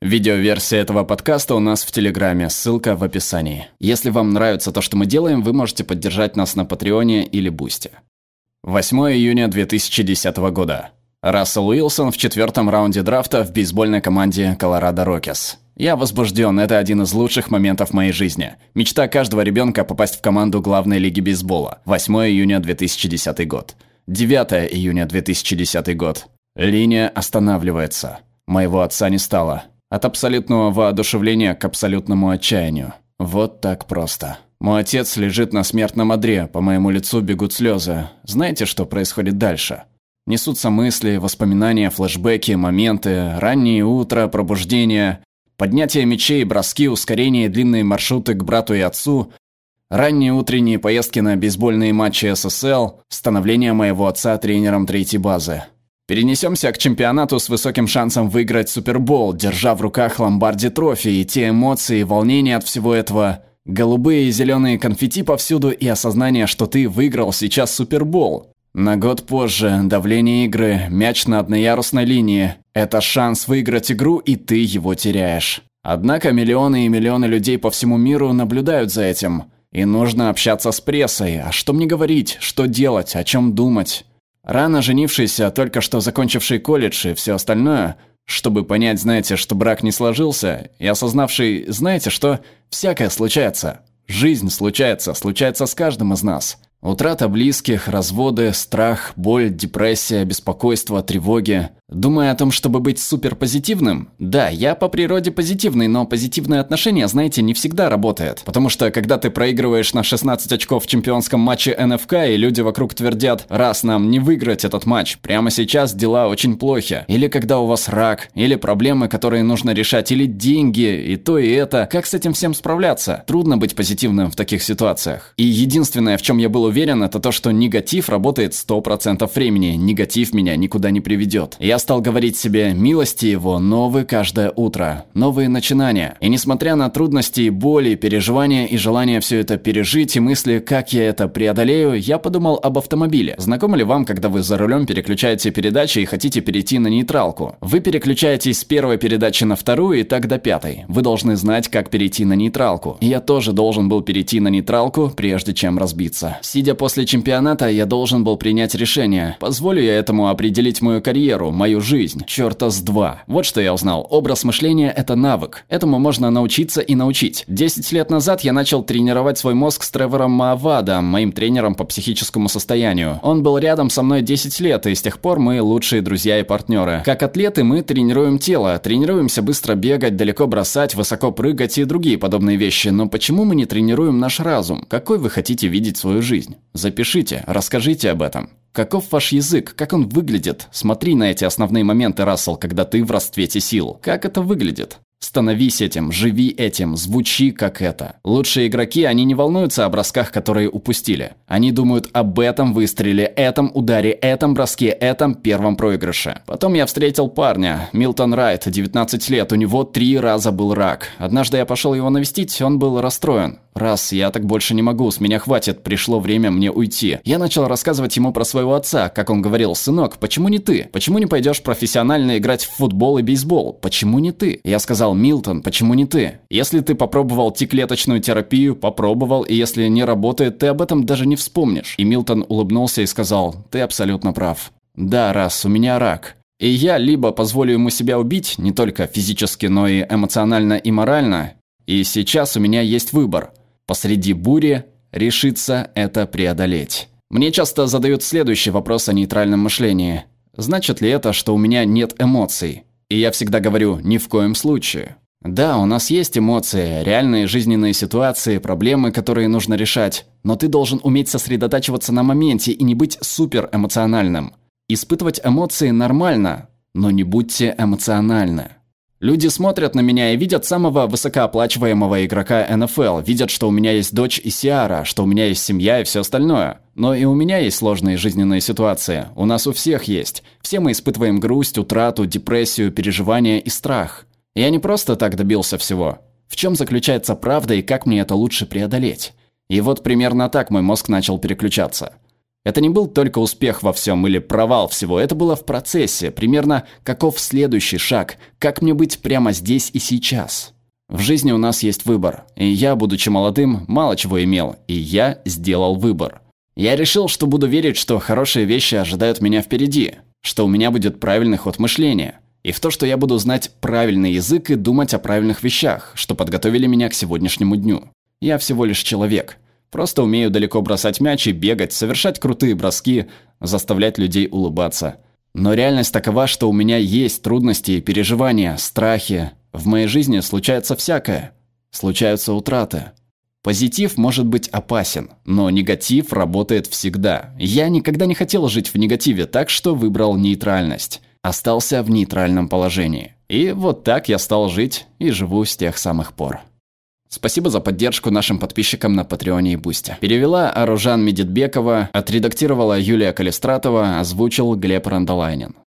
Видеоверсия этого подкаста у нас в Телеграме, ссылка в описании. Если вам нравится то, что мы делаем, вы можете поддержать нас на Патреоне или Бусте. 8 июня 2010 года. Рассел Уилсон в четвертом раунде драфта в бейсбольной команде Колорадо Рокес. Я возбужден, это один из лучших моментов моей жизни. Мечта каждого ребенка попасть в команду главной лиги бейсбола. 8 июня 2010 год. 9 июня 2010 год. Линия останавливается. Моего отца не стало. От абсолютного воодушевления к абсолютному отчаянию. Вот так просто. Мой отец лежит на смертном одре, по моему лицу бегут слезы. Знаете, что происходит дальше? Несутся мысли, воспоминания, флешбеки, моменты, раннее утро, пробуждение, поднятие мечей, броски, ускорение, длинные маршруты к брату и отцу, ранние утренние поездки на бейсбольные матчи ССЛ, становление моего отца тренером третьей базы. Перенесемся к чемпионату с высоким шансом выиграть Супербол, держа в руках ломбарди трофи и те эмоции и волнения от всего этого. Голубые и зеленые конфетти повсюду и осознание, что ты выиграл сейчас Супербол. На год позже давление игры, мяч на одноярусной линии. Это шанс выиграть игру, и ты его теряешь. Однако миллионы и миллионы людей по всему миру наблюдают за этим. И нужно общаться с прессой. А что мне говорить, что делать, о чем думать? Рано женившийся, только что закончивший колледж и все остальное, чтобы понять, знаете, что брак не сложился, и осознавший, знаете, что всякое случается. Жизнь случается, случается с каждым из нас. Утрата близких, разводы, страх, боль, депрессия, беспокойство, тревоги. Думая о том, чтобы быть суперпозитивным? Да, я по природе позитивный, но позитивное отношение, знаете, не всегда работает. Потому что, когда ты проигрываешь на 16 очков в чемпионском матче НФК, и люди вокруг твердят, раз нам не выиграть этот матч, прямо сейчас дела очень плохи. Или когда у вас рак, или проблемы, которые нужно решать, или деньги, и то, и это. Как с этим всем справляться? Трудно быть позитивным в таких ситуациях. И единственное, в чем я был уверен, это то, что негатив работает 100% времени. Негатив меня никуда не приведет. Я я стал говорить себе «милости его новые каждое утро, новые начинания». И несмотря на трудности, боли, переживания и желание все это пережить и мысли, как я это преодолею, я подумал об автомобиле. Знакомо ли вам, когда вы за рулем переключаете передачи и хотите перейти на нейтралку? Вы переключаетесь с первой передачи на вторую и так до пятой. Вы должны знать, как перейти на нейтралку. И я тоже должен был перейти на нейтралку, прежде чем разбиться. Сидя после чемпионата, я должен был принять решение. Позволю я этому определить мою карьеру, мою мою жизнь. Чёрта с два. Вот что я узнал. Образ мышления – это навык. Этому можно научиться и научить. Десять лет назад я начал тренировать свой мозг с Тревором Маавада, моим тренером по психическому состоянию. Он был рядом со мной 10 лет, и с тех пор мы лучшие друзья и партнеры. Как атлеты мы тренируем тело, тренируемся быстро бегать, далеко бросать, высоко прыгать и другие подобные вещи. Но почему мы не тренируем наш разум? Какой вы хотите видеть свою жизнь? Запишите, расскажите об этом. Каков ваш язык? Как он выглядит? Смотри на эти основные моменты, Рассел, когда ты в расцвете сил. Как это выглядит? Становись этим, живи этим, звучи как это. Лучшие игроки, они не волнуются о бросках, которые упустили. Они думают об этом выстреле, этом ударе, этом броске, этом первом проигрыше. Потом я встретил парня, Милтон Райт, 19 лет, у него три раза был рак. Однажды я пошел его навестить, он был расстроен. Раз, я так больше не могу, с меня хватит, пришло время мне уйти. Я начал рассказывать ему про своего отца, как он говорил, сынок, почему не ты? Почему не пойдешь профессионально играть в футбол и бейсбол? Почему не ты? Я сказал, Милтон, почему не ты? Если ты попробовал T-клеточную терапию, попробовал, и если не работает, ты об этом даже не вспомнишь. И Милтон улыбнулся и сказал, ты абсолютно прав. Да, раз, у меня рак. И я либо позволю ему себя убить, не только физически, но и эмоционально и морально, и сейчас у меня есть выбор посреди бури решиться это преодолеть. Мне часто задают следующий вопрос о нейтральном мышлении. Значит ли это, что у меня нет эмоций? И я всегда говорю, ни в коем случае. Да, у нас есть эмоции, реальные жизненные ситуации, проблемы, которые нужно решать, но ты должен уметь сосредотачиваться на моменте и не быть супер эмоциональным. Испытывать эмоции нормально, но не будьте эмоциональны. Люди смотрят на меня и видят самого высокооплачиваемого игрока НФЛ, видят, что у меня есть дочь и Сиара, что у меня есть семья и все остальное. Но и у меня есть сложные жизненные ситуации. У нас у всех есть. Все мы испытываем грусть, утрату, депрессию, переживания и страх. Я не просто так добился всего. В чем заключается правда и как мне это лучше преодолеть? И вот примерно так мой мозг начал переключаться. Это не был только успех во всем или провал всего, это было в процессе, примерно каков следующий шаг, как мне быть прямо здесь и сейчас. В жизни у нас есть выбор, и я, будучи молодым, мало чего имел, и я сделал выбор. Я решил, что буду верить, что хорошие вещи ожидают меня впереди, что у меня будет правильный ход мышления, и в то, что я буду знать правильный язык и думать о правильных вещах, что подготовили меня к сегодняшнему дню. Я всего лишь человек. Просто умею далеко бросать мяч и бегать, совершать крутые броски, заставлять людей улыбаться. Но реальность такова, что у меня есть трудности и переживания, страхи, в моей жизни случается всякое. Случаются утраты. Позитив может быть опасен, но негатив работает всегда. Я никогда не хотел жить в негативе, так что выбрал нейтральность. Остался в нейтральном положении. И вот так я стал жить и живу с тех самых пор. Спасибо за поддержку нашим подписчикам на Патреоне и Бусте. Перевела Аружан Медитбекова, отредактировала Юлия Калистратова, озвучил Глеб Рандолайнин.